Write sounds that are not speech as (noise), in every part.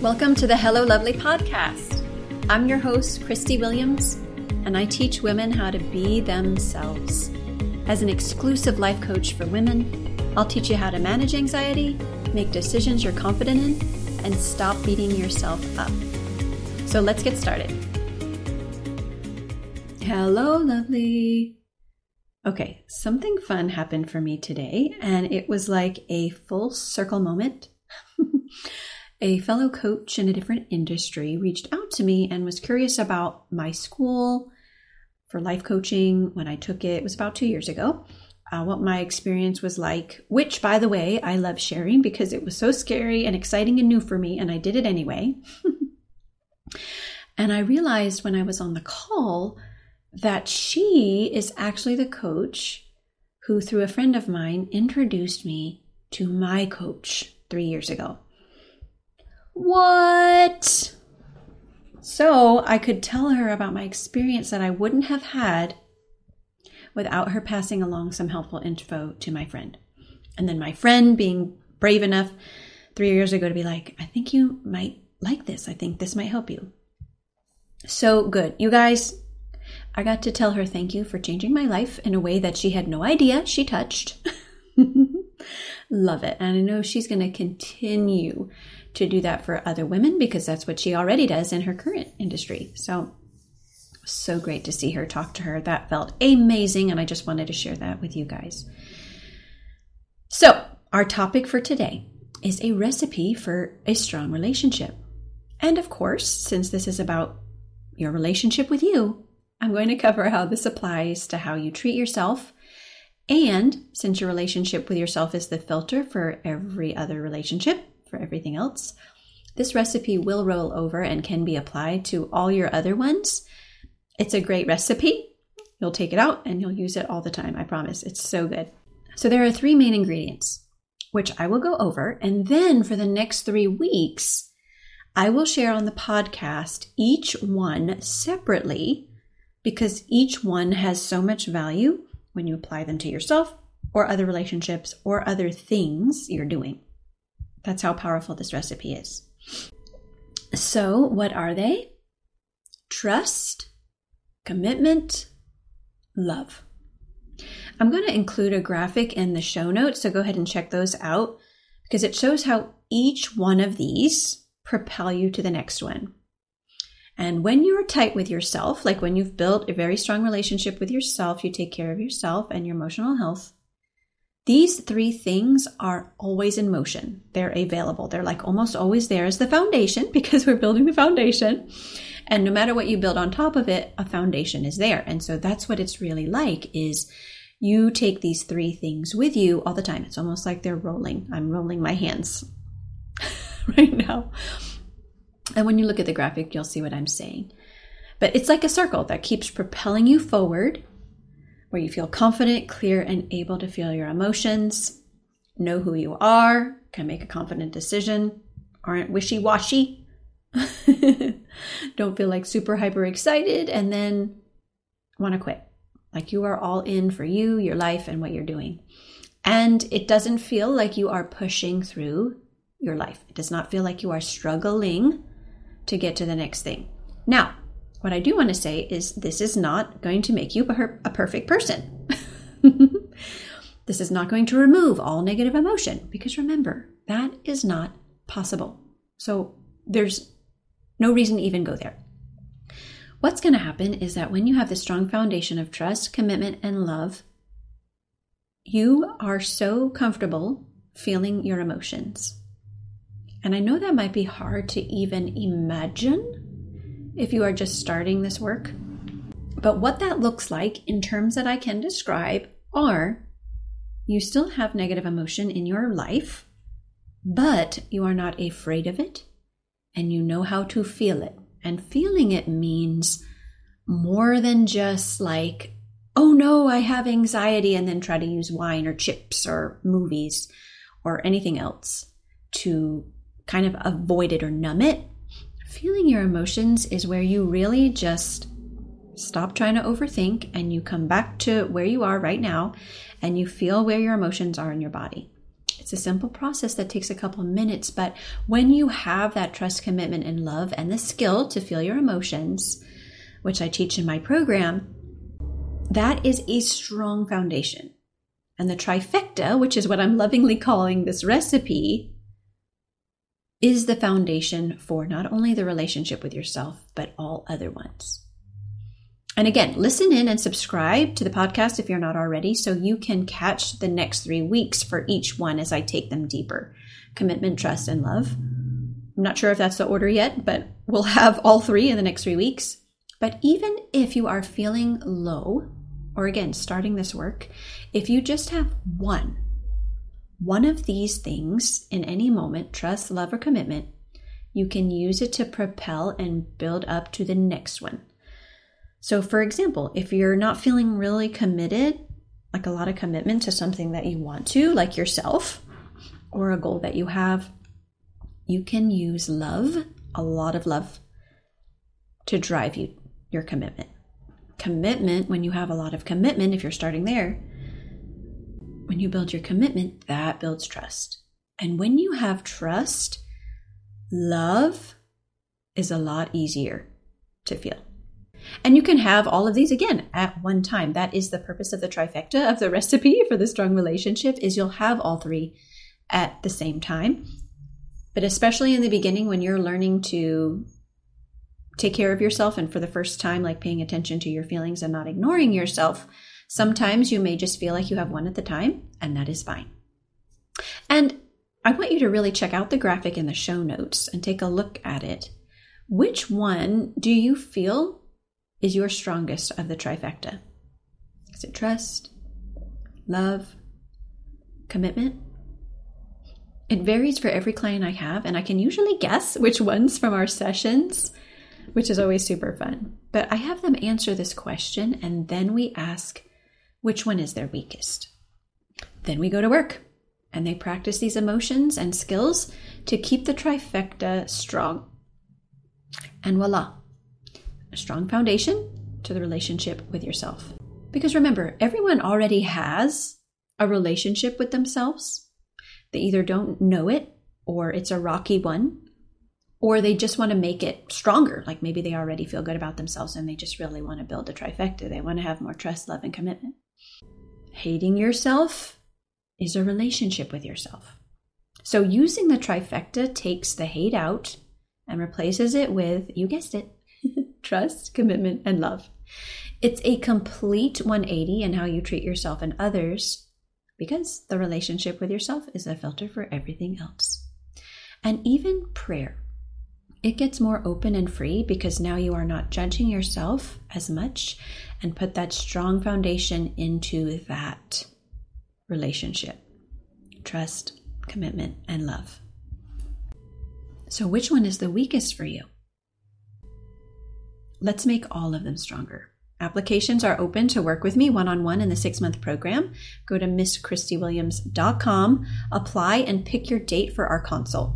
Welcome to the Hello Lovely podcast. I'm your host, Christie Williams, and I teach women how to be themselves. As an exclusive life coach for women, I'll teach you how to manage anxiety, make decisions you're confident in, and stop beating yourself up. So let's get started. Hello, lovely. Okay, something fun happened for me today, and it was like a full circle moment. (laughs) a fellow coach in a different industry reached out to me and was curious about my school for life coaching when I took it. It was about two years ago. Uh, what my experience was like, which, by the way, I love sharing because it was so scary and exciting and new for me, and I did it anyway. (laughs) and I realized when I was on the call that she is actually the coach who, through a friend of mine, introduced me to my coach three years ago. What? So I could tell her about my experience that I wouldn't have had without her passing along some helpful info to my friend. And then my friend being brave enough three years ago to be like, I think you might like this. I think this might help you. So good. You guys, I got to tell her thank you for changing my life in a way that she had no idea she touched. (laughs) Love it. And I know she's going to continue to do that for other women because that's what she already does in her current industry. So, so great to see her, talk to her. That felt amazing. And I just wanted to share that with you guys. So, our topic for today is a recipe for a strong relationship. And of course, since this is about your relationship with you, I'm going to cover how this applies to how you treat yourself. And since your relationship with yourself is the filter for every other relationship, for everything else. This recipe will roll over and can be applied to all your other ones. It's a great recipe. You'll take it out and you'll use it all the time. I promise. It's so good. So, there are three main ingredients, which I will go over. And then for the next three weeks, I will share on the podcast each one separately because each one has so much value when you apply them to yourself or other relationships or other things you're doing. That's how powerful this recipe is. So, what are they? Trust, commitment, love. I'm going to include a graphic in the show notes, so go ahead and check those out because it shows how each one of these propel you to the next one. And when you're tight with yourself, like when you've built a very strong relationship with yourself, you take care of yourself and your emotional health, these three things are always in motion. They're available. They're like almost always there as the foundation (laughs) because we're building the foundation. And no matter what you build on top of it, a foundation is there. And so that's what it's really like is you take these three things with you all the time. It's almost like they're rolling. I'm rolling my hands (laughs) right now. And when you look at the graphic, you'll see what I'm saying. But it's like a circle that keeps propelling you forward where you feel confident, clear, and able to feel your emotions, know who you are, can make a confident decision, aren't wishy washy, (laughs) don't feel like super hyper excited, and then want to quit. Like you are all in for you, your life, and what you're doing. And it doesn't feel like you are pushing through your life. It does not feel like you are struggling to get to the next thing. Now, what I do want to say is this is not going to make you a perfect person. (laughs) this is not going to remove all negative emotion because remember, that is not possible. So there's no reason to even go there. What's going to happen is that when you have the strong foundation of trust, commitment, and love, you are so comfortable feeling your emotions. And I know that might be hard to even imagine if you are just starting this work. But what that looks like in terms that I can describe are you still have negative emotion in your life, but you are not afraid of it and you know how to feel it. And feeling it means more than just like, oh no, I have anxiety, and then try to use wine or chips or movies or anything else to kind of avoid it or numb it. Feeling your emotions is where you really just stop trying to overthink and you come back to where you are right now and you feel where your emotions are in your body. It's a simple process that takes a couple of minutes, but when you have that trust, commitment, and love and the skill to feel your emotions, which I teach in my program, that is a strong foundation. And the trifecta, which is what I'm (laughs) lovingly calling this recipe, is the foundation for not only the relationship with yourself, but all other ones. And again, listen in and subscribe to the podcast if you're not already, so you can catch the next three weeks for each one as I take them deeper commitment, trust, and love. I'm not sure if that's the order yet, but we'll have all three in the next three weeks. But even if you are feeling low, or again, starting this work, if you just have one, one of these things in any moment trust, love, or commitment you can use it to propel and build up to the next one. So, for example, if you're not feeling really committed, like a lot of commitment to something that you want to, like yourself, or a goal that you have, you can use love, a lot of love, to drive you your commitment. Commitment, when you have a lot of commitment, if you're starting there, when you build your commitment, that builds trust. And when you have trust, love is a lot easier to feel. And you can have all of these again at one time. That is the purpose of the trifecta of the (laughs) recipe for the strong relationship is you'll have all three at the same time. But especially in the beginning when you're learning to take care of yourself and for the first time like paying attention to your feelings and not ignoring yourself, sometimes you may just feel like you have one at the time and that is fine. And I want you to really check out the graphic in the show notes and take a look at it. Which one do you feel is your strongest of the trifecta? Is it trust, love, commitment? It varies for every client I have, and I can usually guess which ones from our sessions, which is always super fun. But I have them answer this question, and then we ask which one is their weakest. Then we go to work, and they practice these emotions and skills to keep the trifecta strong. And voila, a strong foundation to the relationship with yourself. Because remember, everyone already has a relationship with themselves. They either don't know it or it's a rocky one, or they just want to make it stronger. Like maybe they already feel good about themselves and they just really want to build a trifecta. They want to have more trust, love, and commitment. Hating yourself is a relationship with yourself. So using the trifecta takes the hate out and replaces it with, you guessed it, (laughs) trust, commitment, and love. It's a complete 180 in how you treat yourself and others because the relationship with yourself is a filter for everything else. And even prayer. It gets more open and free because now you are not judging yourself as much and put that strong foundation into that relationship trust, commitment, and love. So, which one is the weakest for you? Let's make all of them stronger. Applications are open to work with me one on one in the six month program. Go to MsChristieWilliams.com, apply, and pick your date for our consult.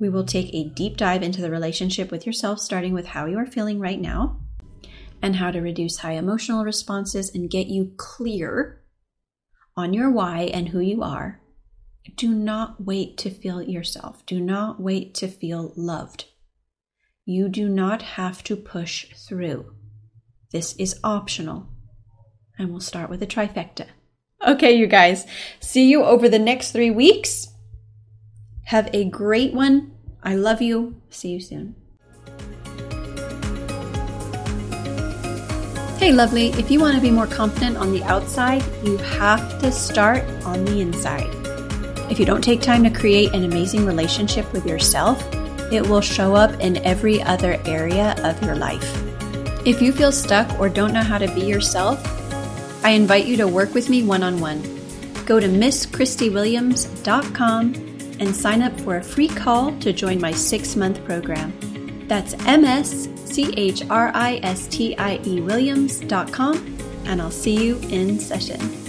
We will take a deep dive into the relationship with yourself, starting with how you are feeling right now and how to reduce high emotional responses and get you clear on your why and who you are. Do not wait to feel yourself. Do not wait to feel loved. You do not have to push through. This is optional. And we'll start with a trifecta. Okay, you guys, see you over the next three weeks. Have a great one. I love you. See you soon. Hey, lovely, if you want to be more confident on the outside, you have to start on the inside. If you don't take time to create an amazing relationship with yourself, it will show up in every other area of your life. If you feel stuck or don't know how to be yourself, I invite you to work with me one on one. Go to MsChristieWilliams.com and sign up for a free call to join my six month program. That's M S C H R I S T I E Williams.com, and I'll see you in session.